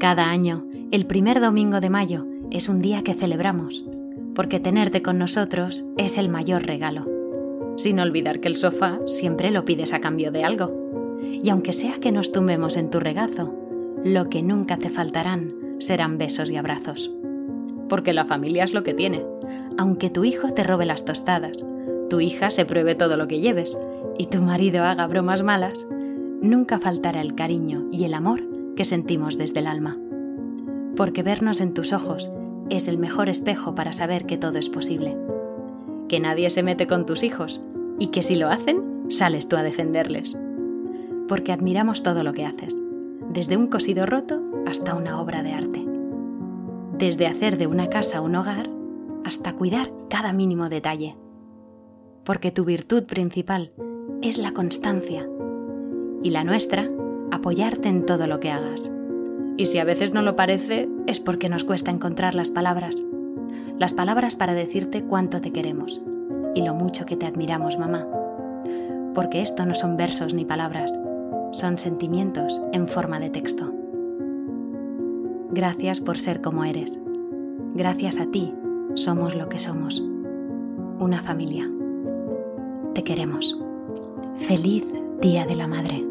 Cada año, el primer domingo de mayo es un día que celebramos, porque tenerte con nosotros es el mayor regalo. Sin olvidar que el sofá siempre lo pides a cambio de algo. Y aunque sea que nos tumbemos en tu regazo, lo que nunca te faltarán serán besos y abrazos. Porque la familia es lo que tiene. Aunque tu hijo te robe las tostadas, tu hija se pruebe todo lo que lleves y tu marido haga bromas malas, nunca faltará el cariño y el amor que sentimos desde el alma. Porque vernos en tus ojos es el mejor espejo para saber que todo es posible. Que nadie se mete con tus hijos y que si lo hacen, sales tú a defenderles. Porque admiramos todo lo que haces, desde un cosido roto hasta una obra de arte. Desde hacer de una casa un hogar hasta cuidar cada mínimo detalle. Porque tu virtud principal es la constancia y la nuestra, apoyarte en todo lo que hagas. Y si a veces no lo parece, es porque nos cuesta encontrar las palabras. Las palabras para decirte cuánto te queremos y lo mucho que te admiramos, mamá. Porque esto no son versos ni palabras, son sentimientos en forma de texto. Gracias por ser como eres. Gracias a ti somos lo que somos. Una familia. Te queremos. Feliz Día de la Madre.